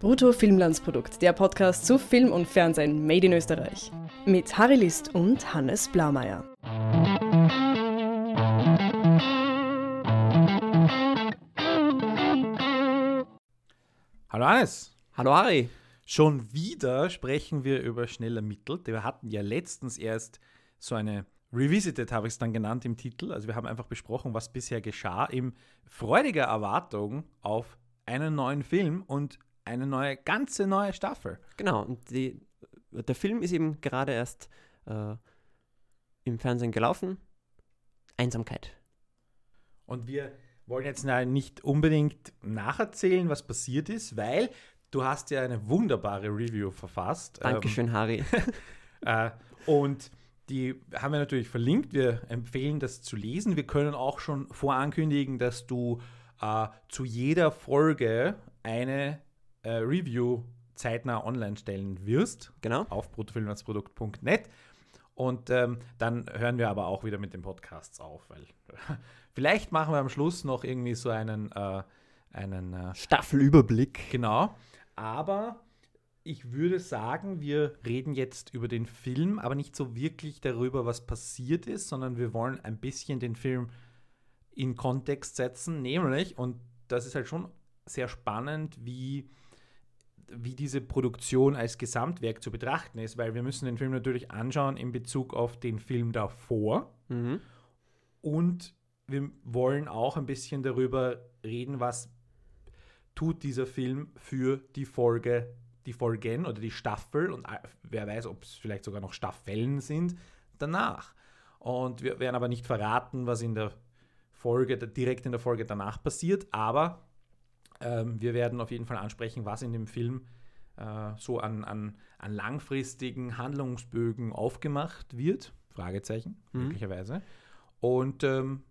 Brutto Filmlandsprodukt, der Podcast zu Film und Fernsehen made in Österreich. Mit Harry List und Hannes Blaumeier. Hallo Hannes. Hallo Harry. Schon wieder sprechen wir über schnell ermittelt. Wir hatten ja letztens erst so eine Revisited, habe ich es dann genannt im Titel. Also wir haben einfach besprochen, was bisher geschah, in freudiger Erwartung auf einen neuen Film und eine neue, ganze neue Staffel. Genau, und die, der Film ist eben gerade erst äh, im Fernsehen gelaufen. Einsamkeit. Und wir wollen jetzt nicht unbedingt nacherzählen, was passiert ist, weil du hast ja eine wunderbare Review verfasst. Dankeschön, ähm, Harry. äh, und die haben wir natürlich verlinkt. Wir empfehlen das zu lesen. Wir können auch schon vorankündigen, dass du äh, zu jeder Folge eine äh, Review zeitnah online stellen wirst. Genau. Auf bruttofilmlandsprodukt.net. Und ähm, dann hören wir aber auch wieder mit den Podcasts auf, weil vielleicht machen wir am Schluss noch irgendwie so einen, äh, einen äh, Staffelüberblick. Genau. Aber ich würde sagen, wir reden jetzt über den Film, aber nicht so wirklich darüber, was passiert ist, sondern wir wollen ein bisschen den Film in Kontext setzen, nämlich, und das ist halt schon sehr spannend, wie, wie diese Produktion als Gesamtwerk zu betrachten ist, weil wir müssen den Film natürlich anschauen in Bezug auf den Film davor Mhm. und wir wollen auch ein bisschen darüber reden, was tut dieser Film für die Folge, die Folgen oder die Staffel und äh, wer weiß, ob es vielleicht sogar noch Staffeln sind danach. Und wir werden aber nicht verraten, was in der Folge, direkt in der Folge danach passiert, aber ähm, wir werden auf jeden Fall ansprechen, was in dem Film äh, so an, an, an langfristigen Handlungsbögen aufgemacht wird. Fragezeichen, Mhm. möglicherweise. Und ähm,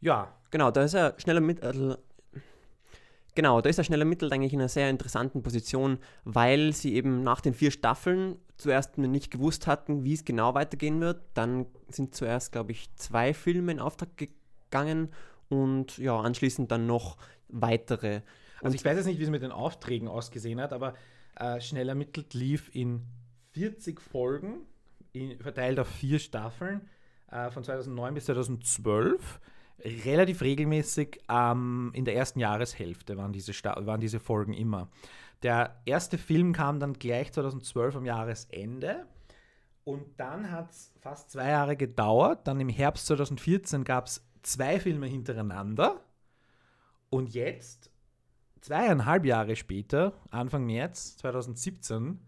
ja, Genau, da ist er schneller mit. Äh, genau, da ist er schneller Mittel eigentlich in einer sehr interessanten Position, weil sie eben nach den vier Staffeln zuerst nicht gewusst hatten, wie es genau weitergehen wird. Dann sind zuerst, glaube ich, zwei Filme in Auftrag gegangen und ja, anschließend dann noch weitere. Also ich weiß jetzt nicht, wie es mit den Aufträgen ausgesehen hat, aber äh, schnell ermittelt lief in 40 Folgen, in, verteilt auf vier Staffeln, äh, von 2009 bis 2012. Relativ regelmäßig ähm, in der ersten Jahreshälfte waren diese, Sta waren diese Folgen immer. Der erste Film kam dann gleich 2012 am Jahresende. Und dann hat es fast zwei Jahre gedauert. Dann im Herbst 2014 gab es zwei Filme hintereinander. Und jetzt, zweieinhalb Jahre später, Anfang März 2017,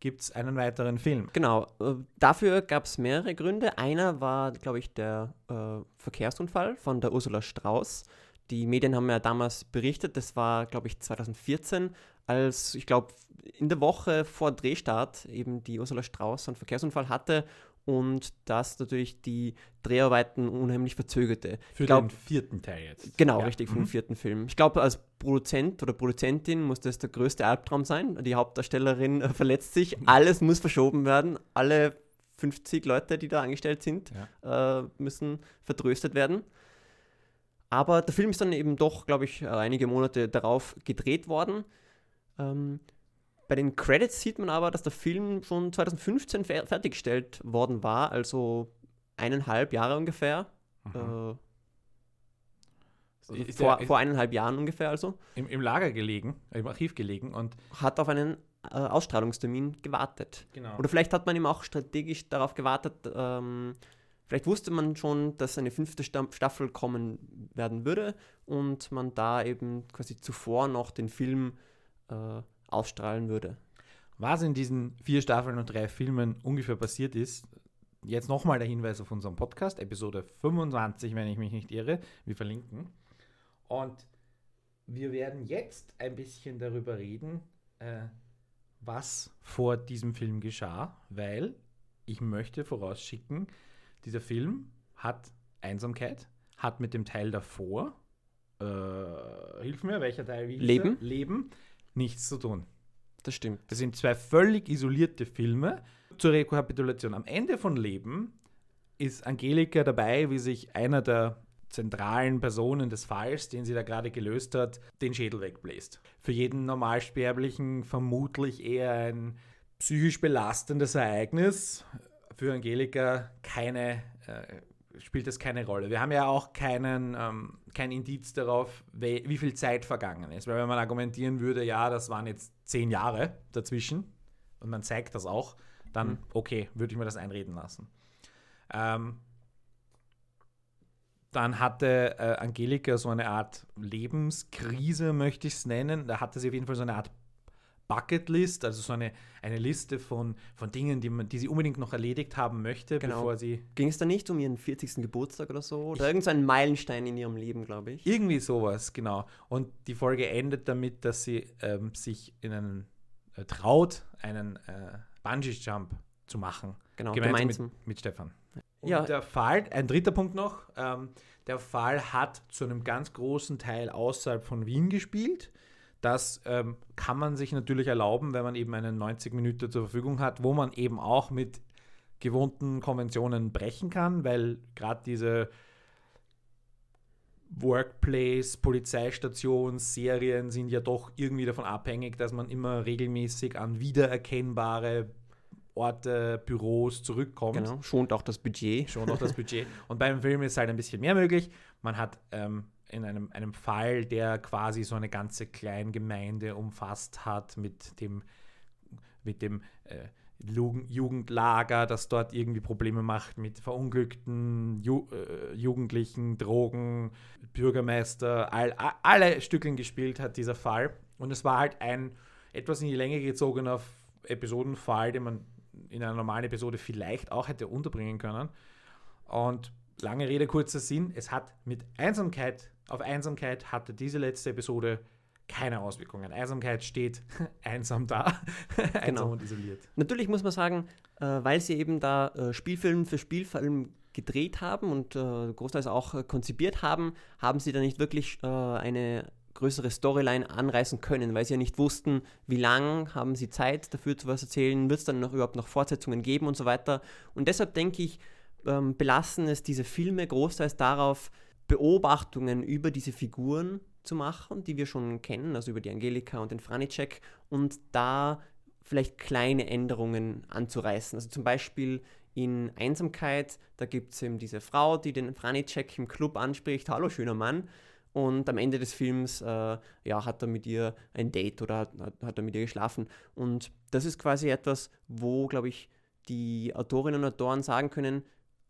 gibt es einen weiteren Film. Genau, äh, dafür gab es mehrere Gründe. Einer war, glaube ich, der äh, Verkehrsunfall von der Ursula Strauß. Die Medien haben ja damals berichtet, das war, glaube ich, 2014, als, ich glaube, in der Woche vor Drehstart eben die Ursula Strauß einen Verkehrsunfall hatte und das natürlich die Dreharbeiten unheimlich verzögerte. Für glaub, den vierten Teil jetzt. Genau, Ja. richtig, vom Mhm. vierten Film. Ich glaube, als Produzent oder Produzentin muss das der größte Albtraum sein. Die Hauptdarstellerin äh, verletzt sich, alles muss verschoben werden, alle 50 Leute, die da angestellt sind, äh, müssen vertröstet werden. Aber der Film ist dann eben doch, glaube ich, einige Monate darauf gedreht worden. Ähm, bei den Credits sieht man aber, dass der Film schon 2015 fer fertiggestellt worden war, also eineinhalb Jahre ungefähr. Äh, Ist vor, der- vor eineinhalb Jahren ungefähr also, Im, Im Lager gelegen, im Archiv gelegen und hat auf einen äh, Ausstrahlungstermin gewartet. genau. Oder vielleicht hat man ihm auch strategisch darauf gewartet, ähm, vielleicht wusste man schon, dass eine fünfte Sta Staffel kommen werden würde und man da eben quasi zuvor noch den Film äh, ausstrahlen würde. Was in diesen vier Staffeln und drei Filmen ungefähr passiert ist, jetzt nochmal der Hinweis auf unseren Podcast, Episode 25, wenn ich mich nicht irre. Wir verlinken. Und wir werden jetzt ein bisschen darüber reden, äh, was vor diesem Film geschah, weil ich möchte vorausschicken, dieser Film hat Einsamkeit, hat mit dem Teil davor, äh, hilf mir, welcher Teil? Leben. Leben, nichts zu tun. Das stimmt. Das sind zwei völlig isolierte Filme. Zur Rekapitulation. Am Ende von Leben ist Angelika dabei, wie sich einer der zentralen Personen des Falls, den sie da gerade gelöst hat, den Schädel wegbläst. Für jeden Normalsterblichen vermutlich eher ein psychisch belastendes Ereignis. Für Angelika keine, äh, spielt das keine Rolle. Wir haben ja auch keinen, ähm, kein Indiz darauf, wie, wie viel Zeit vergangen ist. Weil wenn man argumentieren würde, ja, das waren jetzt zehn Jahre dazwischen und man zeigt das auch, dann mhm. okay, würde ich mir das einreden lassen. Ähm, dann hatte äh, Angelika so eine Art Lebenskrise, möchte ich es nennen. Da hatte sie auf jeden Fall so eine Art Bucketlist, also so eine, eine Liste von, von Dingen, die, man, die sie unbedingt noch erledigt haben möchte, genau. bevor sie. Ging es da nicht um ihren 40. Geburtstag oder so? Oder irgendein Meilenstein in ihrem Leben, glaube ich? Irgendwie sowas, genau. Und die Folge endet damit, dass sie ähm, sich in einen äh, traut, einen äh, Bungee-Jump zu machen. Genau, gemeinsam, gemeinsam. Mit, mit Stefan. Und ja. der Fall, ein dritter Punkt noch, ähm, der Fall hat zu einem ganz großen Teil außerhalb von Wien gespielt. Das ähm, kann man sich natürlich erlauben, wenn man eben einen 90 Minuten zur Verfügung hat, wo man eben auch mit gewohnten Konventionen brechen kann, weil gerade diese Workplace, Polizeistation, Serien sind ja doch irgendwie davon abhängig, dass man immer regelmäßig an wiedererkennbare Orte, Büros zurückkommt. Genau, schont auch das Budget. Schont auch das Budget. Und beim Film ist halt ein bisschen mehr möglich. Man hat ähm, in einem, einem Fall, der quasi so eine ganze Kleingemeinde umfasst hat mit dem, mit dem äh, Jugendlager, das dort irgendwie Probleme macht mit verunglückten Ju äh, Jugendlichen, Drogen, Bürgermeister, all, all, alle Stückeln gespielt hat dieser Fall. Und es war halt ein etwas in die Länge gezogener Episodenfall, den man in einer normalen Episode vielleicht auch hätte unterbringen können. Und lange Rede, kurzer Sinn, es hat mit Einsamkeit, auf Einsamkeit hatte diese letzte Episode keine Auswirkungen. Einsamkeit steht einsam da, einsam genau. und isoliert. Natürlich muss man sagen, äh, weil sie eben da äh, Spielfilm für Spielfilm gedreht haben und äh, großteils auch konzipiert haben, haben sie da nicht wirklich eine größere Storyline anreißen können, weil sie ja nicht wussten, wie lang haben sie Zeit dafür zu was erzählen, wird es dann noch überhaupt noch Fortsetzungen geben und so weiter. Und deshalb denke ich, ähm, belassen es diese Filme großteils darauf, Beobachtungen über diese Figuren zu machen, die wir schon kennen, also über die Angelika und den Franicek und da vielleicht kleine Änderungen anzureißen. Also zum Beispiel in Einsamkeit, da gibt es eben diese Frau, die den Franicek im Club anspricht, hallo schöner Mann, und am Ende des Films äh, ja, hat er mit ihr ein Date oder hat, hat, er mit ihr geschlafen. Und das ist quasi etwas, wo, glaube ich, die Autorinnen und Autoren sagen können,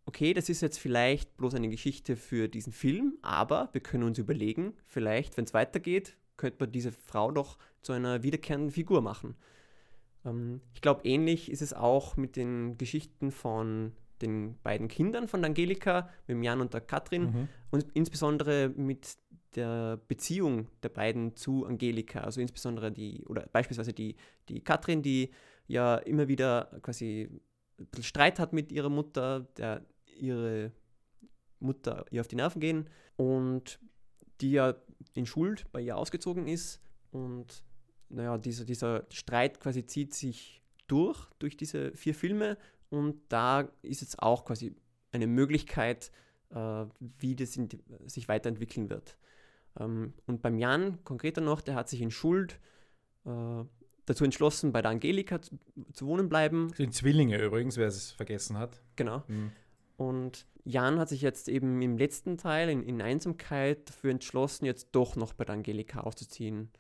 okay, das ist jetzt vielleicht bloß eine Geschichte für diesen Film, aber wir können uns überlegen, vielleicht, wenn es weitergeht, könnte man diese Frau doch zu einer wiederkehrenden Figur machen. Ähm, ich glaube, ähnlich ist es auch mit den Geschichten von den beiden Kindern von Angelika, mit Jan und der Katrin mhm. und insbesondere mit der Beziehung der beiden zu Angelika, also insbesondere die, oder beispielsweise die, die Katrin, die ja immer wieder quasi ein bisschen Streit hat mit ihrer Mutter, der ihre Mutter ihr auf die Nerven gehen und die ja in Schuld bei ihr ausgezogen ist und naja, dieser, dieser Streit quasi zieht sich durch, durch diese vier Filme und da ist jetzt auch quasi eine Möglichkeit, äh, wie das in, sich weiterentwickeln wird. Ähm, und beim Jan, konkreter noch, der hat sich in Schuld äh, dazu entschlossen, bei der Angelika zu, zu wohnen bleiben. Sind Zwillinge übrigens, wer es vergessen hat. Genau. Mhm. Und Jan hat sich jetzt eben im letzten Teil in, in, Einsamkeit dafür entschlossen, jetzt doch noch bei der Angelika auszuziehen.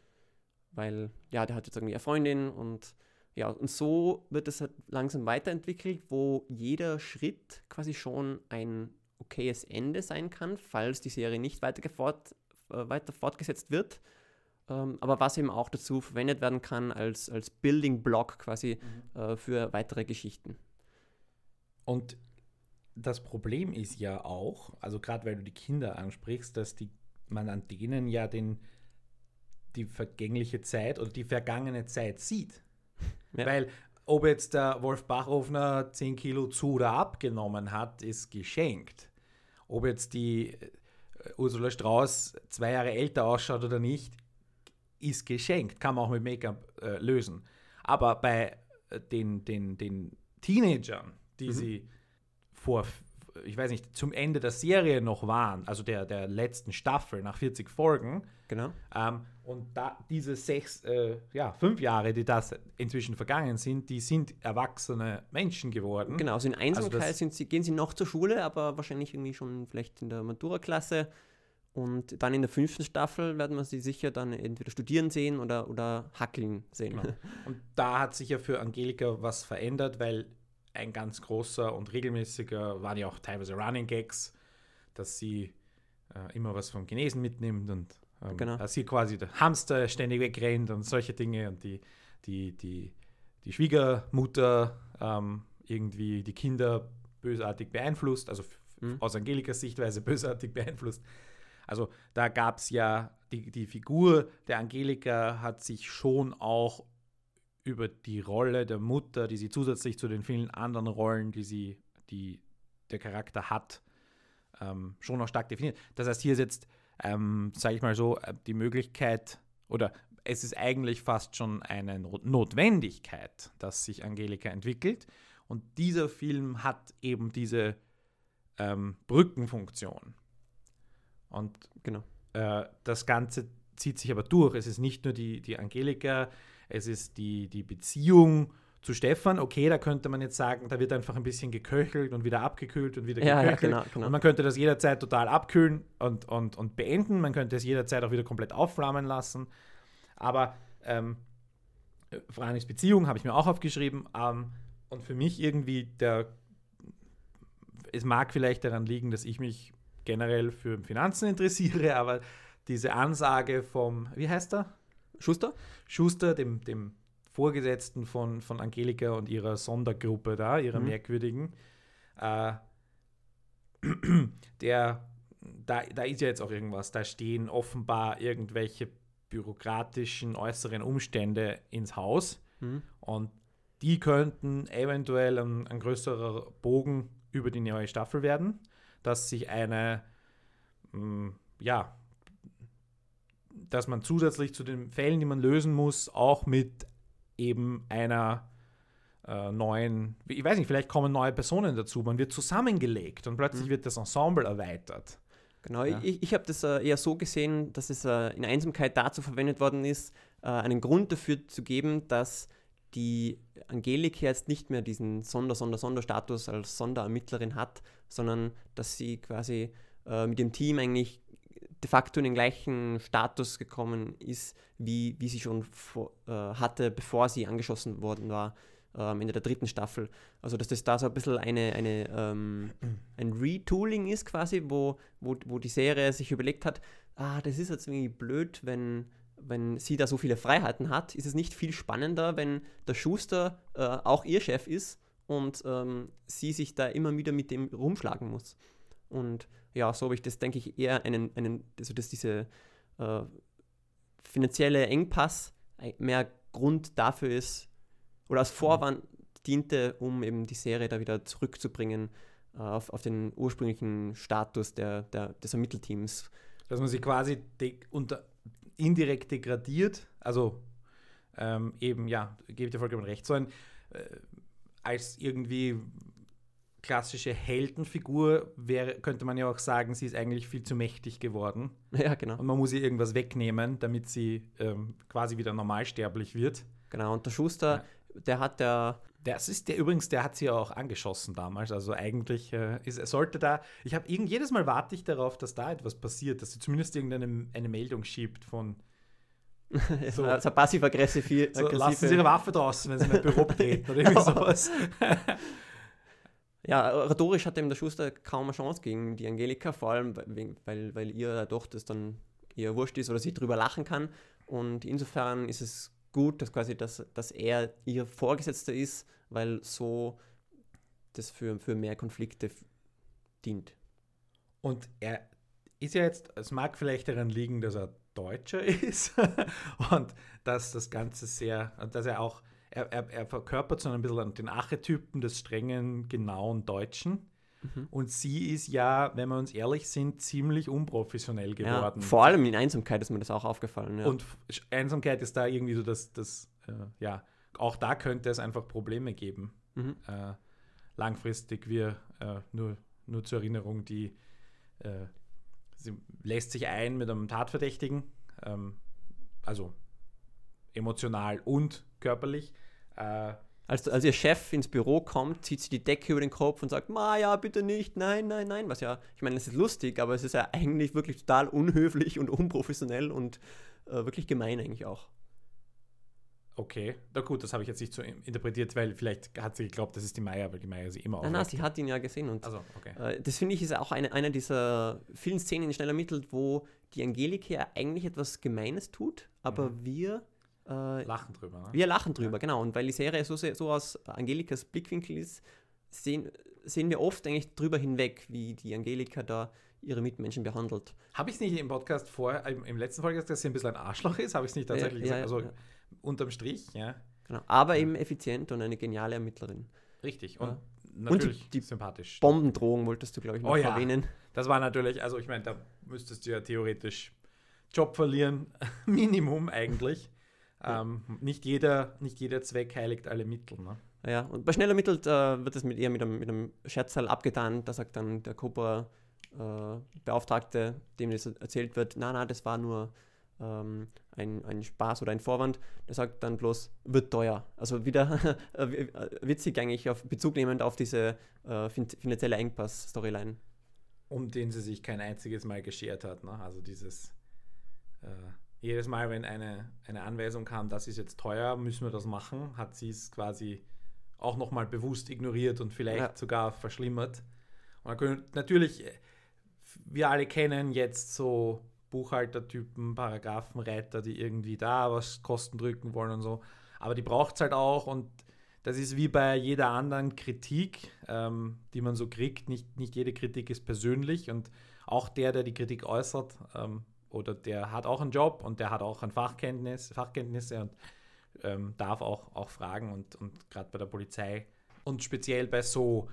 Weil, ja, der hat jetzt irgendwie eine Freundin und ja, und so wird es halt langsam weiterentwickelt, wo jeder Schritt quasi schon ein okayes Ende sein kann, falls die Serie nicht weiter weiter fortgesetzt wird. Ähm, aber was eben auch dazu verwendet werden kann als, als Building Block quasi mhm. äh, für weitere Geschichten. Und das Problem ist ja auch, also gerade weil du die Kinder ansprichst, dass die, man an denen ja den, die vergängliche Zeit oder die vergangene Zeit sieht. Ja. Weil ob jetzt der Wolf Bachhofner 10 Kilo zu oder abgenommen hat, ist geschenkt. Ob jetzt die Ursula Strauß zwei Jahre älter ausschaut oder nicht, ist geschenkt. Kann man auch mit Make-up äh, lösen. Aber bei äh, den, den, den Teenagern, die mhm. sie vor ich weiß nicht, zum Ende der Serie noch waren, also der, der letzten Staffel nach 40 Folgen. Genau. Ähm, und da diese sechs, äh, ja, fünf Jahre, die das inzwischen vergangen sind, die sind erwachsene Menschen geworden. Genau, also in Einsamkeit das- sind sie, gehen sie noch zur Schule, aber wahrscheinlich irgendwie schon vielleicht in der Matura-Klasse. Und dann in der fünften Staffel werden wir sie sicher dann entweder studieren sehen oder, oder hackeln sehen. Genau. Und da hat sich ja für Angelika was verändert, weil ein ganz großer und regelmäßiger waren ja auch teilweise Running Gags, dass sie äh, immer was vom Chinesen mitnimmt und ähm, Genau. dass sie quasi der Hamster ständig wegrennt und solche Dinge und die, die, die, die Schwiegermutter ähm, irgendwie die Kinder bösartig beeinflusst, also Mhm. aus Angelikas Sichtweise bösartig beeinflusst. Also da gab es ja, die, die Figur der Angelika hat sich schon auch über die Rolle der Mutter, die sie zusätzlich zu den vielen anderen Rollen, die sie, die der Charakter hat, ähm, schon noch stark definiert. Das heißt, hier ist jetzt, ähm, sage ich mal so, äh, die Möglichkeit oder es ist eigentlich fast schon eine No- Notwendigkeit, dass sich Angelika entwickelt. Und dieser Film hat eben diese ähm, Brückenfunktion. Und Genau. äh, das Ganze zieht sich aber durch. Es ist nicht nur die, die Angelika, es ist die, die Beziehung zu Stefan. Okay, da könnte man jetzt sagen, da wird einfach ein bisschen geköchelt und wieder abgekühlt und wieder Ja, ja, geköchelt. genau, genau. Und man könnte das jederzeit total abkühlen und, und, und beenden. Man könnte es jederzeit auch wieder komplett aufflammen lassen. Aber ähm, Franis Beziehung habe ich mir auch aufgeschrieben. Ähm, und für mich irgendwie der, es mag vielleicht daran liegen, dass ich mich generell für Finanzen interessiere, aber diese Ansage vom, wie heißt er? Schuster? Schuster, dem, dem Vorgesetzten von, von Angelika und ihrer Sondergruppe da, ihrer Mhm. merkwürdigen, äh, der, da, da ist ja jetzt auch irgendwas, da stehen offenbar irgendwelche bürokratischen äußeren Umstände ins Haus Mhm. und die könnten eventuell ein, ein größerer Bogen über die neue Staffel werden, dass sich eine, mh, ja, dass man zusätzlich zu den Fällen, die man lösen muss, auch mit eben einer äh, neuen, ich weiß nicht, vielleicht kommen neue Personen dazu, man wird zusammengelegt und plötzlich Mhm. wird das Ensemble erweitert. Genau, Ja. ich, ich habe das äh, eher so gesehen, dass es äh, in Einsamkeit dazu verwendet worden ist, äh, einen Grund dafür zu geben, dass die Angelika jetzt nicht mehr diesen Sonder, Sonder, Sonderstatus als Sonderermittlerin hat, sondern dass sie quasi äh, mit dem Team eigentlich de facto in den gleichen Status gekommen ist, wie, wie sie schon vor, äh, hatte, bevor sie angeschossen worden war am Ende der dritten Staffel. Also dass das da so ein bisschen eine, eine, ähm, ein Retooling ist quasi, wo, wo, wo die Serie sich überlegt hat, ah, das ist jetzt irgendwie blöd, wenn, wenn sie da so viele Freiheiten hat. Ist es nicht viel spannender, wenn der Schuster äh, auch ihr Chef ist und ähm, sie sich da immer wieder mit dem rumschlagen muss. Und ja, so habe ich das, denke ich, eher einen, einen also dass diese äh, finanzielle Engpass mehr Grund dafür ist oder als Vorwand diente, um eben die Serie da wieder zurückzubringen äh, auf, auf den ursprünglichen Status der, der, des Ermittelteams. dass man sie quasi unter indirekt degradiert, also ähm, eben, ja, gebe ich dir vollkommen recht, so ein äh, als irgendwie klassische Heldenfigur wäre, könnte man ja auch sagen, sie ist eigentlich viel zu mächtig geworden Ja, genau. und man muss ihr irgendwas wegnehmen, damit sie ähm, quasi wieder normalsterblich wird. Genau. Und der Schuster, der hat ja Das ist der übrigens, der hat sie ja auch angeschossen damals. Also eigentlich äh, ist, sollte da. Ich habe irgend jedes Mal warte ich darauf, dass da etwas passiert, dass sie zumindest irgendeine eine Meldung schiebt von so, So. also passiv-aggressiv. so, lassen Sie Ihre Waffe draußen, wenn Sie in ein Büro betreten oder irgendwie sowas. Ja, rhetorisch hat eben der Schuster kaum eine Chance gegen die Angelika, vor allem weil, weil, weil ihr doch das dann eher wurscht ist oder sie drüber lachen kann. Und insofern ist es gut, dass quasi, dass, dass er ihr Vorgesetzter ist, weil so das für, für mehr Konflikte dient. Und er ist ja jetzt, es mag vielleicht daran liegen, dass er Deutscher ist und dass das Ganze sehr, dass er auch, er, er, er verkörpert so ein bisschen den Archetypen des strengen, genauen Deutschen. Mhm. Und sie ist ja, wenn wir uns ehrlich sind, ziemlich unprofessionell Ja, geworden. vor allem in Einsamkeit ist mir das auch aufgefallen. Ja. Und Einsamkeit ist da irgendwie so, dass das, äh, ja, auch da könnte es einfach Probleme geben. mhm. Äh, langfristig wir äh, nur nur zur Erinnerung, die äh, sie lässt sich ein mit einem Tatverdächtigen, ähm, also emotional und körperlich. Äh, als, als ihr Chef ins Büro kommt, zieht sie die Decke über den Kopf und sagt, Maja, bitte nicht, nein, nein, nein. Was ja, ich meine, es ist lustig, aber es ist ja eigentlich wirklich total unhöflich und unprofessionell und äh, wirklich gemein eigentlich auch. Okay, na gut, das habe ich jetzt nicht so interpretiert, weil vielleicht hat sie geglaubt, das ist die Maya, weil die Maya sie immer auch. Nein, nein, sie hat ihn ja gesehen und also, okay. äh, das finde ich ist auch eine, eine dieser vielen Szenen in Schnell ermittelt, wo die Angelika ja eigentlich etwas Gemeines tut, aber mhm. wir äh, lachen drüber. Ne? Wir lachen drüber, ja. genau. Und weil die Serie so, so aus Angelikas Blickwinkel ist, sehen, sehen wir oft eigentlich drüber hinweg, wie die Angelika da ihre Mitmenschen behandelt. Habe ich es nicht im Podcast vor, im, im letzten Folge gesagt, dass sie ein bisschen ein Arschloch ist? Habe ich es nicht tatsächlich ja, gesagt? also unterm Strich, ja. Genau. Aber eben effizient und eine geniale Ermittlerin. Richtig. Und natürlich und die sympathisch. Bombendrohung wolltest du, glaube ich, noch oh, erwähnen. Das war natürlich, also ich meine, da müsstest du ja theoretisch Job verlieren. Minimum eigentlich. Ähm, nicht, jeder, nicht jeder Zweck heiligt alle Mittel. Ne? Ja, und bei Schnell ermittelt äh, wird es mit ihr mit einem, mit einem Scherzteil abgetan. Da sagt dann der Cobra-Beauftragte, äh, dem das erzählt wird, na, na, das war nur ähm, ein, ein Spaß oder ein Vorwand. Der sagt dann bloß, wird teuer. Also wieder witzig eigentlich auf Bezug nehmend auf diese äh, finanzielle Engpass-Storyline. Um den sie sich kein einziges Mal geschert hat. Ne? Also dieses äh, jedes Mal, wenn eine, eine Anweisung kam, das ist jetzt teuer, müssen wir das machen, hat sie es quasi auch nochmal bewusst ignoriert und vielleicht ja. sogar verschlimmert. Und natürlich, wir alle kennen jetzt so Buchhaltertypen, Paragraphenreiter, die irgendwie da was Kosten drücken wollen und so. Aber die braucht es halt auch und das ist wie bei jeder anderen Kritik, ähm, die man so kriegt. Nicht, nicht jede Kritik ist persönlich und auch der, der die Kritik äußert, ähm, oder der hat auch einen Job und der hat auch ein Fachkenntnis, Fachkenntnisse und ähm, darf auch, auch fragen und, und gerade bei der Polizei und speziell bei so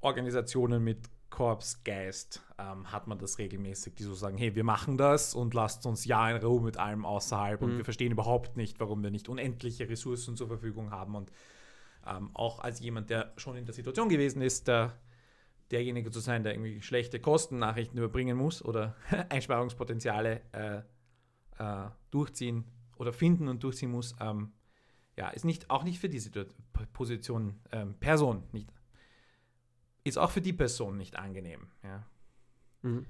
Organisationen mit Korpsgeist ähm, hat man das regelmäßig, die so sagen, hey, wir machen das und lasst uns ja in Ruhe mit allem außerhalb mhm. und wir verstehen überhaupt nicht, warum wir nicht unendliche Ressourcen zur Verfügung haben und ähm, auch als jemand, der schon in der Situation gewesen ist, der derjenige zu sein, der irgendwie schlechte Kostennachrichten überbringen muss oder Einsparungspotenziale äh, äh, durchziehen oder finden und durchziehen muss, ähm, ja, ist nicht, auch nicht für diese Position, ähm, Person nicht, ist auch für die Person nicht angenehm. Ja. Mhm.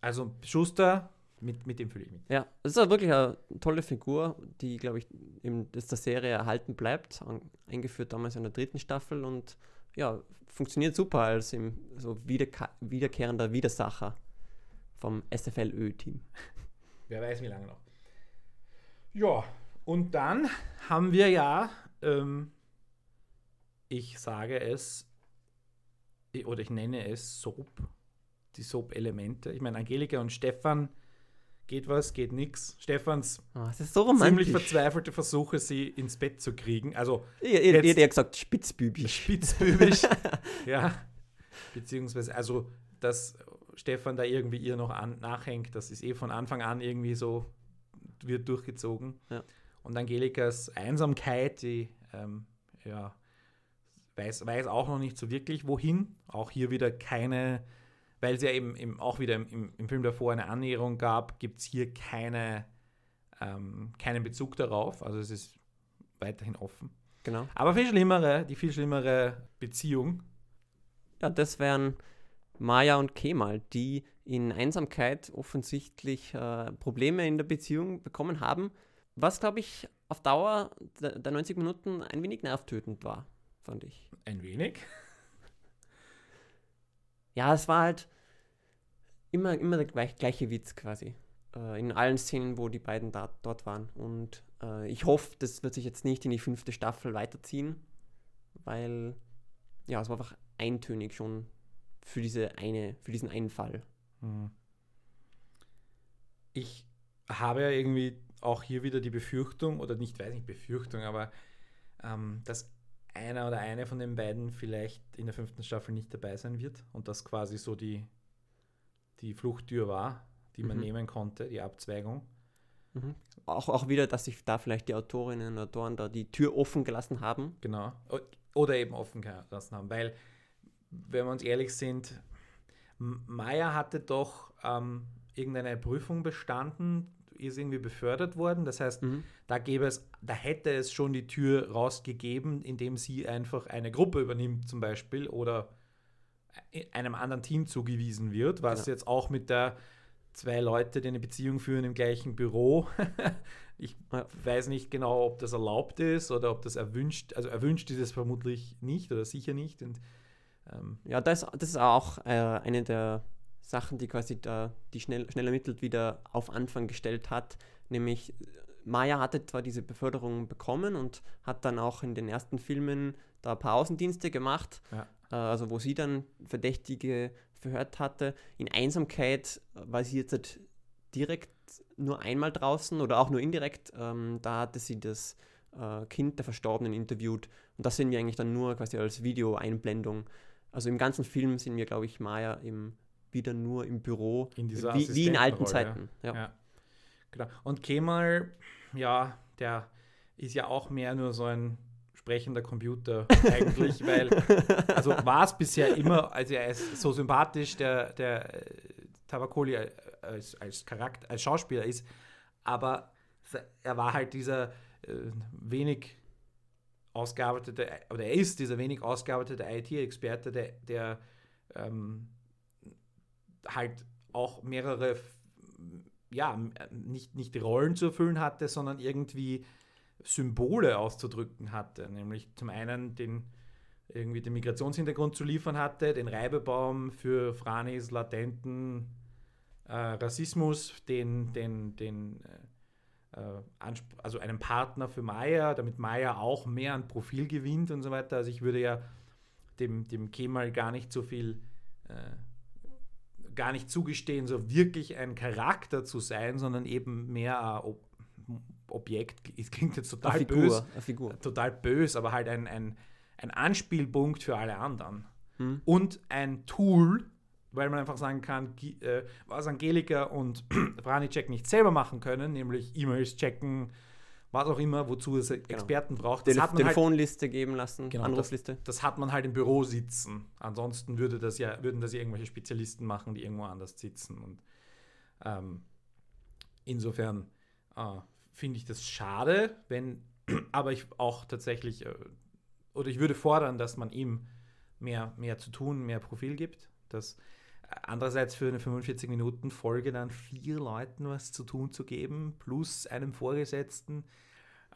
Also Schuster, mit, mit dem fühle ich mich. Ja, es ist auch wirklich eine tolle Figur, die, glaube ich, in der Serie erhalten bleibt, eingeführt damals in der dritten Staffel und ja, funktioniert super als im, so wiederke wiederkehrender Widersacher vom SFLÖ-Team. Wer weiß, wie lange noch. Ja, und dann haben wir ja, ähm, ich sage es, oder ich nenne es Soap, die Soap-Elemente. Ich meine, Angelika und Stefan geht was, geht nichts. Stefans oh, so ziemlich verzweifelte Versuche, sie ins Bett zu kriegen. Also ihr, ihr, ihr, ihr gesagt spitzbübisch. Spitzbübisch, ja. Beziehungsweise, also, dass Stefan da irgendwie ihr noch an, nachhängt, das ist eh von Anfang an irgendwie so, wird durchgezogen. Ja. Und Angelikas Einsamkeit, die, ähm, ja, weiß, weiß auch noch nicht so wirklich, wohin. Auch hier wieder keine weil es ja eben, eben auch wieder im, im, Film davor eine Annäherung gab, gibt es hier keine, ähm, keinen Bezug darauf. Also es ist weiterhin offen. Genau. Aber viel schlimmere, die viel schlimmere Beziehung. Ja, das wären Maya und Kemal, die in Einsamkeit offensichtlich äh, Probleme in der Beziehung bekommen haben, was, glaube ich, auf Dauer der, der 90 Minuten ein wenig nervtötend war, fand ich. Ein wenig? Ja, es war halt immer, immer der gleich, gleiche Witz quasi. Äh, in allen Szenen, wo die beiden da, dort waren. Und äh, ich hoffe, das wird sich jetzt nicht in die fünfte Staffel weiterziehen, weil ja, es war einfach eintönig schon für diese eine, für diesen einen Fall. Mhm. Ich habe ja irgendwie auch hier wieder die Befürchtung, oder nicht, weiß nicht, Befürchtung, aber ähm, dass einer oder eine von den beiden vielleicht in der fünften Staffel nicht dabei sein wird und das quasi so die, die Fluchttür war, die man mhm. nehmen konnte, die Abzweigung. Mhm. Auch, auch wieder, dass sich da vielleicht die Autorinnen und Autoren da die Tür offen gelassen haben. Genau. Oder eben offen gelassen haben, weil, wenn wir uns ehrlich sind, Maya hatte doch ähm, irgendeine Prüfung bestanden, ist irgendwie befördert worden. Das heißt, mhm. da gäbe es, da hätte es schon die Tür rausgegeben, indem sie einfach eine Gruppe übernimmt, zum Beispiel, oder einem anderen Team zugewiesen wird, was genau. jetzt auch mit der zwei Leute, die eine Beziehung führen im gleichen Büro. ich weiß nicht genau, ob das erlaubt ist oder ob das erwünscht, also erwünscht ist es vermutlich nicht oder sicher nicht. Und, ähm ja, das, das ist auch äh, eine der Sachen, die quasi da, die schnell, schnell ermittelt wieder auf Anfang gestellt hat, nämlich Maya hatte zwar diese Beförderung bekommen und hat dann auch in den ersten Filmen da ein paar Außendienste gemacht, ja. äh, also wo sie dann Verdächtige verhört hatte. In Einsamkeit war sie jetzt halt direkt nur einmal draußen oder auch nur indirekt. Ähm, da hatte sie das äh, Kind der Verstorbenen interviewt und das sehen wir eigentlich dann nur quasi als Videoeinblendung. Also im ganzen Film sind wir, glaube ich, Maya im wieder nur im Büro, in wie, wie, in alten Zeiten. Ja. ja. Genau. Und Kemal, ja, der ist ja auch mehr nur so ein sprechender Computer eigentlich, weil, also war es bisher immer, also er ist so sympathisch, der, der äh, Tabakoli äh, als, als Charakter, als Schauspieler ist, aber er war halt dieser äh, wenig ausgearbeitete, oder er ist dieser wenig ausgearbeitete IT-Experte, der, der ähm, halt auch mehrere, ja, nicht, nicht Rollen zu erfüllen hatte, sondern irgendwie Symbole auszudrücken hatte. Nämlich zum einen den irgendwie den Migrationshintergrund zu liefern hatte, den Reibebaum für Franis latenten äh, Rassismus, den, den, den äh, äh also einen Partner für Maya, damit Maya auch mehr an Profil gewinnt und so weiter. Also ich würde ja dem, dem Kemal gar nicht so viel äh, gar nicht zugestehen, so wirklich ein Charakter zu sein, sondern eben mehr ein Ob Objekt. Es klingt jetzt total böse. Total böse, aber halt ein, ein, ein Anspielpunkt für alle anderen. Hm. Und ein Tool, weil man einfach sagen kann, äh, was Angelika und Branicek nicht selber machen können, nämlich E-Mails checken, was auch immer, wozu es genau. Experten braucht. Das Telef Telefonliste halt, geben lassen, genau, Anrufliste. Das, das, hat man halt im Büro sitzen. Ansonsten würde das ja, würden das ja irgendwelche Spezialisten machen, die irgendwo anders sitzen. Und ähm, insofern äh, finde ich das schade, wenn, aber ich auch tatsächlich, äh, oder ich würde fordern, dass man ihm mehr, mehr zu tun, mehr Profil gibt. Dass äh, andererseits für eine 45-Minuten-Folge dann vier Leuten was zu tun zu geben, plus einem Vorgesetzten,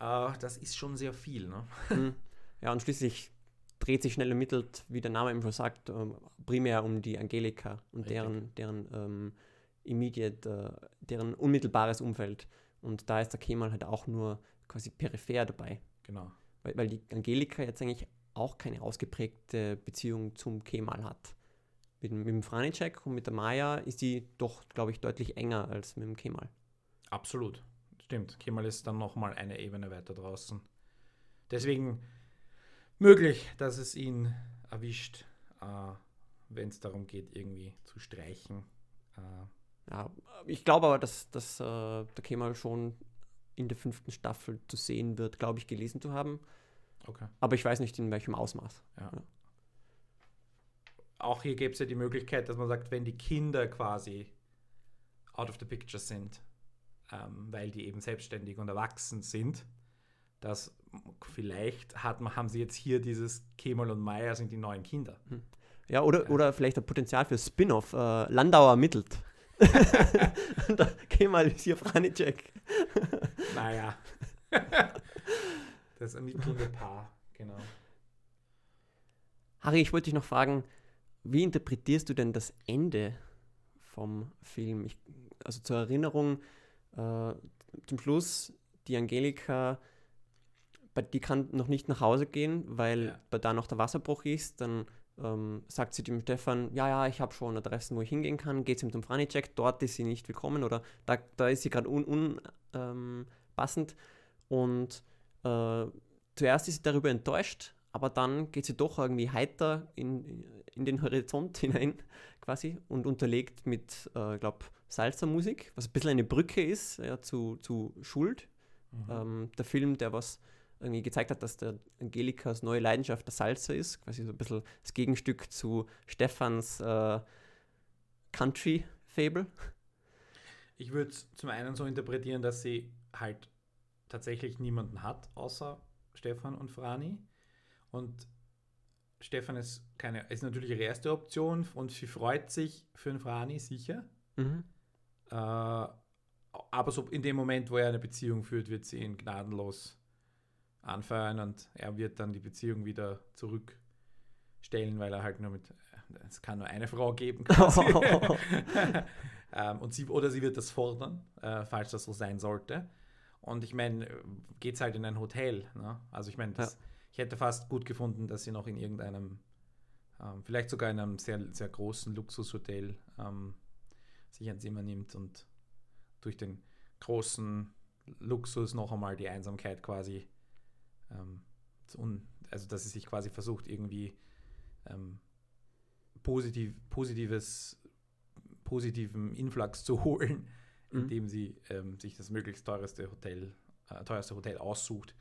äh, das ist schon sehr viel. Ne? Mhm. Ja, und schließlich dreht sich schnell ermittelt, wie der Name eben schon sagt, ähm, primär um die Angelika und Richtig. deren, deren ähm, immediate, äh, deren unmittelbares Umfeld. Und da ist der Kemal halt auch nur quasi peripher dabei. Genau. Weil, weil die Angelika jetzt eigentlich auch keine ausgeprägte Beziehung zum Kemal hat. Mit, mit dem Franicek und mit der Maya ist die doch, glaube ich, deutlich enger als mit dem Kemal. Absolut. Stimmt. Kemal ist dann nochmal eine Ebene weiter draußen. Deswegen möglich, dass es ihn erwischt, äh, wenn es darum geht, irgendwie zu streichen. Äh, ja, ich glaube aber, dass, dass äh, der Kemal schon in der fünften Staffel zu sehen wird, glaube ich, gelesen zu haben. Okay. Aber ich weiß nicht, in welchem Ausmaß. Ja. Ja auch hier gäbe es ja die Möglichkeit, dass man sagt, wenn die Kinder quasi out of the picture sind, ähm, weil die eben selbstständig und erwachsen sind, dass vielleicht hat, haben sie jetzt hier dieses Kemal und Meyer sind die neuen Kinder. Hm. Ja, oder, ja. oder vielleicht ein Potenzial für Spin-off. Äh, Landau ermittelt. Kemal ist hier Franicek. naja. das ermittelnde Paar, genau. Harry, ich wollte dich noch fragen, wie interpretierst du denn das Ende vom Film? Ich, also zur Erinnerung, äh, zum Schluss, die Angelika, die kann noch nicht nach Hause gehen, weil ja. da noch der Wasserbruch ist. Dann ähm, sagt sie dem Stefan, ja, ja, ich habe schon Adressen, wo ich hingehen kann. Geht sie mit dem Franny-Check, dort ist sie nicht willkommen oder da, da ist sie gerade unpassend. Un, ähm, und äh, zuerst ist sie darüber enttäuscht, aber dann geht sie doch irgendwie heiter in, in den Horizont hinein quasi und unterlegt mit, äh, glaube Salsa-Musik, was ein bisschen eine Brücke ist ja, zu, zu Schuld. Mhm. Ähm, der Film, der was irgendwie gezeigt hat, dass der Angelikas neue Leidenschaft der Salsa ist, quasi so ein bisschen das Gegenstück zu Stefans äh, Country-Fable? Ich würde es zum einen so interpretieren, dass sie halt tatsächlich niemanden hat, außer Stefan und Frani. Und Stefan ist, keine, ist natürlich ihre erste Option und sie freut sich für den Frani sicher. Mhm. Äh, aber so in dem Moment, wo er eine Beziehung führt, wird sie ihn gnadenlos anfeuern und er wird dann die Beziehung wieder zurückstellen, weil er halt nur mit, es kann nur eine Frau geben. ähm, und sie, oder sie wird das fordern, äh, falls das so sein sollte. Und ich meine, geht es halt in ein Hotel. Ne? Also ich meine, ja. Ich hätte fast gut gefunden, dass sie noch in irgendeinem, ähm, vielleicht sogar in einem sehr, sehr großen Luxushotel ähm, sich ein Zimmer nimmt und durch den großen Luxus noch einmal die Einsamkeit quasi, ähm, also dass sie sich quasi versucht, irgendwie ähm, positiv, positives, positiven Influx zu holen, mhm. indem sie ähm, sich das möglichst teuerste Hotel, äh, teuerste Hotel aussucht.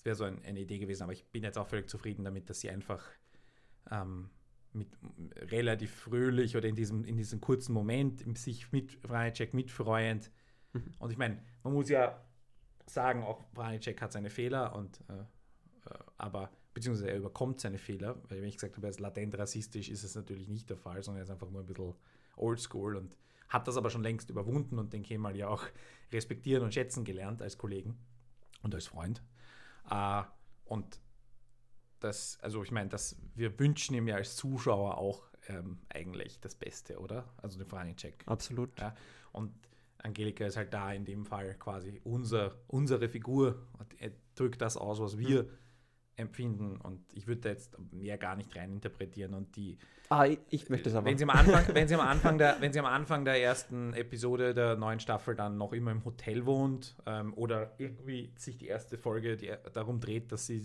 Das wäre so ein, eine Idee gewesen, aber ich bin jetzt auch völlig zufrieden damit, dass sie einfach ähm, mit relativ fröhlich oder in diesem, in diesem kurzen Moment sich mit Franacek mitfreuend. Mhm. Und ich meine, man muss ja sagen, auch Franacek hat seine Fehler und äh, äh, aber beziehungsweise er überkommt seine Fehler, weil wenn ich gesagt habe, er ist latent rassistisch, ist es natürlich nicht der Fall, sondern er ist einfach nur ein bisschen oldschool und hat das aber schon längst überwunden und den Kemal ja auch respektieren und schätzen gelernt als Kollegen und als Freund. Äh, und das, also ich meine, dass wir wünschen ihm ja als Zuschauer auch ähm, eigentlich das Beste, oder? Also den Franny-Check. Absolut. Ja? Und Angelika ist halt da in dem Fall quasi unser, unsere Figur. Und er drückt das aus, was wir mhm. Empfinden. Und ich würde jetzt mehr gar nicht rein interpretieren. Und die. Ah, ich möchte es aber. Wenn sie, am Anfang, wenn, sie am Anfang der, wenn sie am Anfang der ersten Episode der neuen Staffel dann noch immer im Hotel wohnt ähm, oder irgendwie sich die erste Folge die, darum dreht, dass sie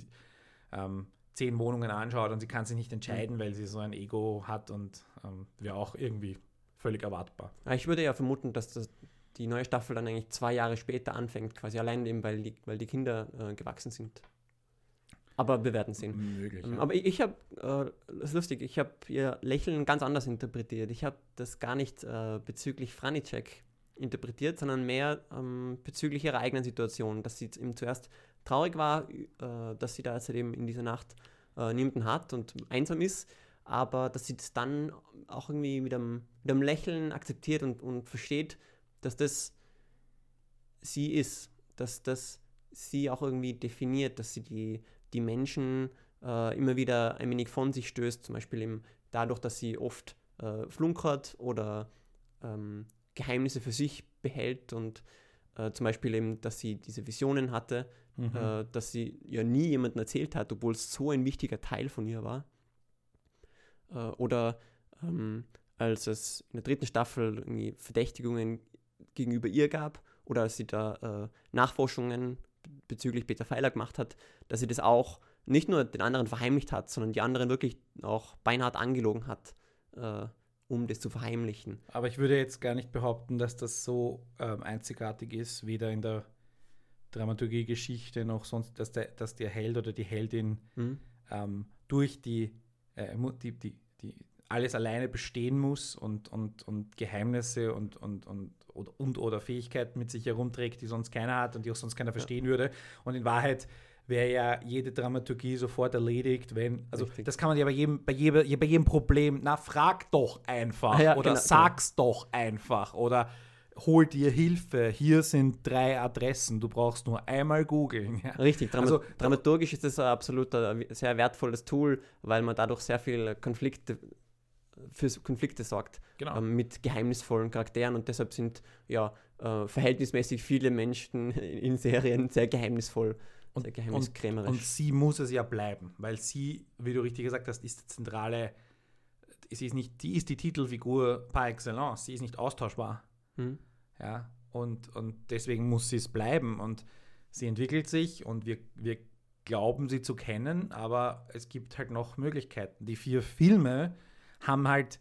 ähm, zehn Wohnungen anschaut und sie kann sich nicht entscheiden, mhm. weil sie so ein Ego hat und ähm, wäre auch irgendwie völlig erwartbar. Ich würde ja vermuten, dass das, die neue Staffel dann eigentlich zwei Jahre später anfängt, quasi allein eben, weil die, weil die Kinder äh, gewachsen sind. Aber wir werden sehen. Möglich, ähm, ja. Aber ich, ich habe, äh, das ist lustig, ich habe ihr Lächeln ganz anders interpretiert. Ich habe das gar nicht äh, bezüglich Franicek interpretiert, sondern mehr ähm, bezüglich ihrer eigenen Situation, dass sie ihm zuerst traurig war, äh, dass sie da jetzt eben in dieser Nacht äh, niemanden hat und einsam ist, aber dass sie das dann auch irgendwie mit einem, mit einem Lächeln akzeptiert und, und versteht, dass das sie ist, dass das sie auch irgendwie definiert, dass sie die, die Menschen äh, immer wieder ein wenig von sich stößt, zum Beispiel eben dadurch, dass sie oft äh, flunkert oder ähm, Geheimnisse für sich behält und äh, zum Beispiel eben, dass sie diese Visionen hatte, mhm. äh, dass sie ja nie jemandem erzählt hat, obwohl es so ein wichtiger Teil von ihr war. Äh, oder ähm, als es in der dritten Staffel Verdächtigungen gegenüber ihr gab oder als sie da äh, Nachforschungen bezüglich Peter Feiler gemacht hat, dass sie das auch nicht nur den anderen verheimlicht hat, sondern die anderen wirklich auch beinahe angelogen hat, äh, um das zu verheimlichen. Aber ich würde jetzt gar nicht behaupten, dass das so ähm, einzigartig ist, weder in der Dramaturgie-Geschichte noch sonst, dass der, dass der Held oder die Heldin mhm. ähm, durch die, äh, die, die, die, alles alleine bestehen muss und, und, und Geheimnisse und, und, und, und, und oder Fähigkeiten mit sich herumträgt, die sonst keiner hat und die auch sonst keiner verstehen ja. würde. Und in Wahrheit wäre ja jede Dramaturgie sofort erledigt, wenn, also Richtig. das kann man ja bei jedem, bei jedem, bei jedem Problem, na frag doch einfach ja, oder genau, sag's genau. doch einfach oder hol dir Hilfe, hier sind drei Adressen, du brauchst nur einmal googeln. Ja. Richtig, Dram also, dramaturgisch ist das ein absolut ein sehr wertvolles Tool, weil man dadurch sehr viel Konflikte für Konflikte sorgt genau. ähm, mit geheimnisvollen Charakteren und deshalb sind ja äh, verhältnismäßig viele Menschen in Serien sehr geheimnisvoll, und, sehr geheimniskrämerisch. Und, und sie muss es ja bleiben, weil sie, wie du richtig gesagt hast, ist die zentrale, sie ist nicht, die ist die Titelfigur par excellence, sie ist nicht austauschbar. Hm. Ja, und, und deswegen muss sie es bleiben. Und sie entwickelt sich und wir, wir glauben sie zu kennen, aber es gibt halt noch Möglichkeiten. Die vier Filme haben halt,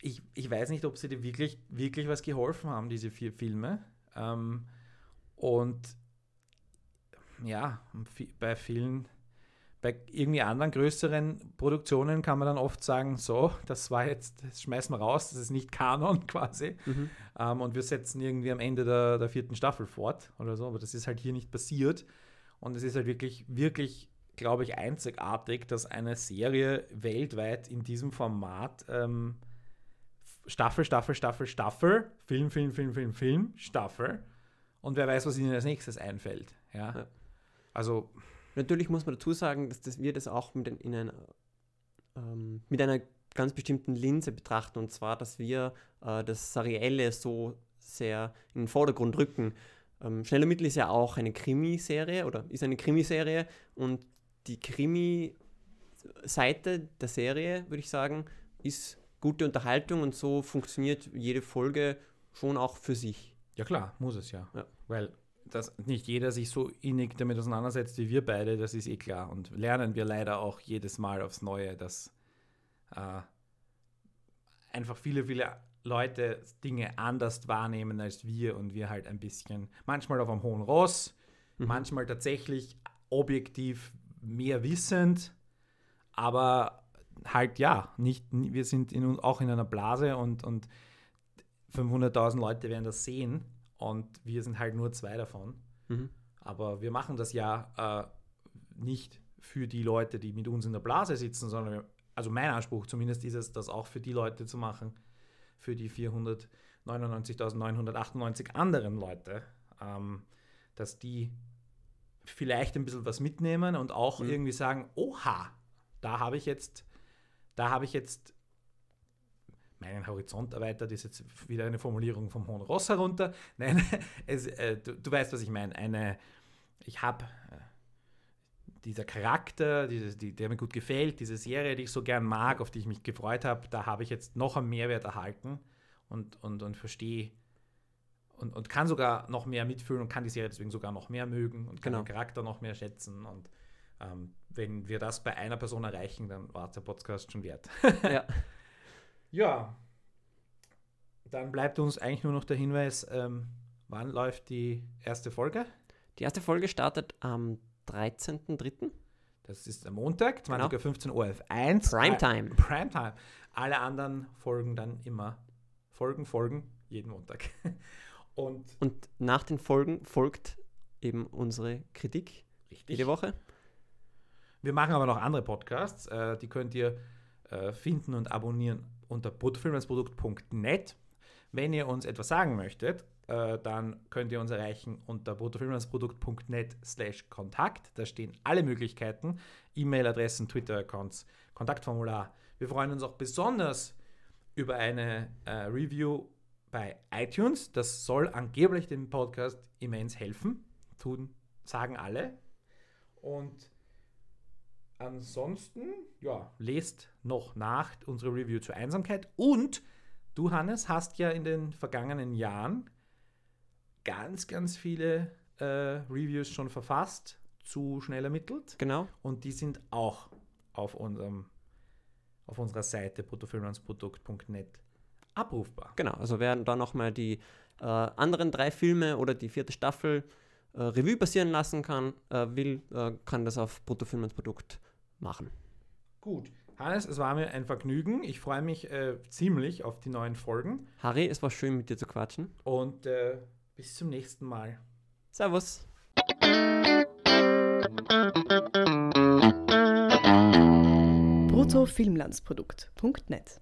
ich, ich weiß nicht, ob sie dir wirklich, wirklich was geholfen haben, diese vier Filme. Ähm, und ja, bei vielen, bei irgendwie anderen größeren Produktionen kann man dann oft sagen, so, das war jetzt, das schmeißen wir raus, das ist nicht Kanon quasi. Mhm. Ähm, und wir setzen irgendwie am Ende der, der vierten Staffel fort oder so, aber das ist halt hier nicht passiert. Und es ist halt wirklich, wirklich, glaube ich, einzigartig, dass eine Serie weltweit in diesem Format ähm, Staffel, Staffel, Staffel, Staffel, Film, Film, Film, Film, Film, Staffel. Und wer weiß, was ihnen als nächstes einfällt. Ja. ja. Also Natürlich muss man dazu sagen, dass das wir das auch mit, in einer, ähm, mit einer ganz bestimmten Linse betrachten und zwar, dass wir äh, das Serielle so sehr in den Vordergrund rücken. Ähm, Schneller Mittel ist ja auch eine Krimiserie oder ist eine Krimiserie und die Krimi-Seite der Serie, würde ich sagen, ist gute Unterhaltung und so funktioniert jede Folge schon auch für sich. Ja klar, muss es ja. ja. Weil dass nicht jeder sich so innig damit auseinandersetzt wie wir beide, das ist eh klar. Und lernen wir leider auch jedes Mal aufs Neue, dass äh, einfach viele, viele Leute Dinge anders wahrnehmen als wir und wir halt ein bisschen, manchmal auf einem hohen Ross, mhm. manchmal tatsächlich objektiv mehr wissend, aber halt ja, nicht, wir sind in, auch in einer Blase und, und 500.000 Leute werden das sehen und wir sind halt nur zwei davon. Mhm. Aber wir machen das ja äh, nicht für die Leute, die mit uns in der Blase sitzen, sondern, also mein Anspruch zumindest ist es, das auch für die Leute zu machen, für die 499.998 anderen Leute, ähm, dass die vielleicht ein bisschen was mitnehmen und auch mhm. irgendwie sagen, oha, da habe ich jetzt, da habe ich jetzt meinen Horizont erweitert, ist jetzt wieder eine Formulierung vom Hohen Ross herunter. Nein, es, äh, du, du, weißt, was ich meine. Eine, ich habe äh, dieser Charakter, dieses, die, der mir gut gefällt, diese Serie, die ich so gern mag, auf die ich mich gefreut habe, da habe ich jetzt noch einen Mehrwert erhalten und, und, und verstehe und, und kann sogar noch mehr mitfühlen und kann die Serie deswegen sogar noch mehr mögen und kann genau. den Charakter noch mehr schätzen. Und ähm, wenn wir das bei einer Person erreichen, dann war der Podcast schon wert. Ja. Ja, dann bleibt uns eigentlich nur noch der Hinweis, ähm, wann läuft die erste Folge? Die erste Folge startet am 13.03. Das ist am Montag, 20.15 genau. Uhr auf 1. Primetime. Äh, Primetime. Alle anderen folgen dann immer. Folgen, folgen, jeden Montag. Und, Und nach den Folgen folgt eben unsere Kritik. Richtig. Jede Woche. Wir machen aber noch andere Podcasts. Äh, die könnt ihr äh, finden und abonnieren unter bruttofilmlandsprodukt.net. Wenn ihr uns etwas sagen möchtet, äh, dann könnt ihr uns erreichen unter bruttofilmlandsprodukt.net slash Kontakt. Da stehen alle Möglichkeiten, E-Mail-Adressen, Twitter-Accounts, Kontaktformular. Wir freuen uns auch besonders über eine äh, Review bei iTunes. Das soll angeblich dem Podcast immens helfen. Tun, sagen alle. Und Ansonsten, ja, lest noch nach unsere Review zur Einsamkeit. Und du, Hannes, hast ja in den vergangenen Jahren ganz, ganz viele äh, Reviews schon verfasst zu schnell ermittelt. Genau. Und die sind auch auf unserem auf unserer Seite bruttofilmlandsprodukt.net abrufbar. Genau, also wer da nochmal die äh, anderen drei Filme oder die vierte Staffel äh, Revue passieren lassen kann, äh, will, äh, kann das auf bruttofilmlandsprodukt.net machen. Gut. Hannes, es war mir ein Vergnügen. Ich freue mich äh, ziemlich auf die neuen Folgen. Harry, es war schön mit dir zu quatschen. Und äh, bis zum nächsten Mal. Servus. Bruttofilmlandsprodukt.net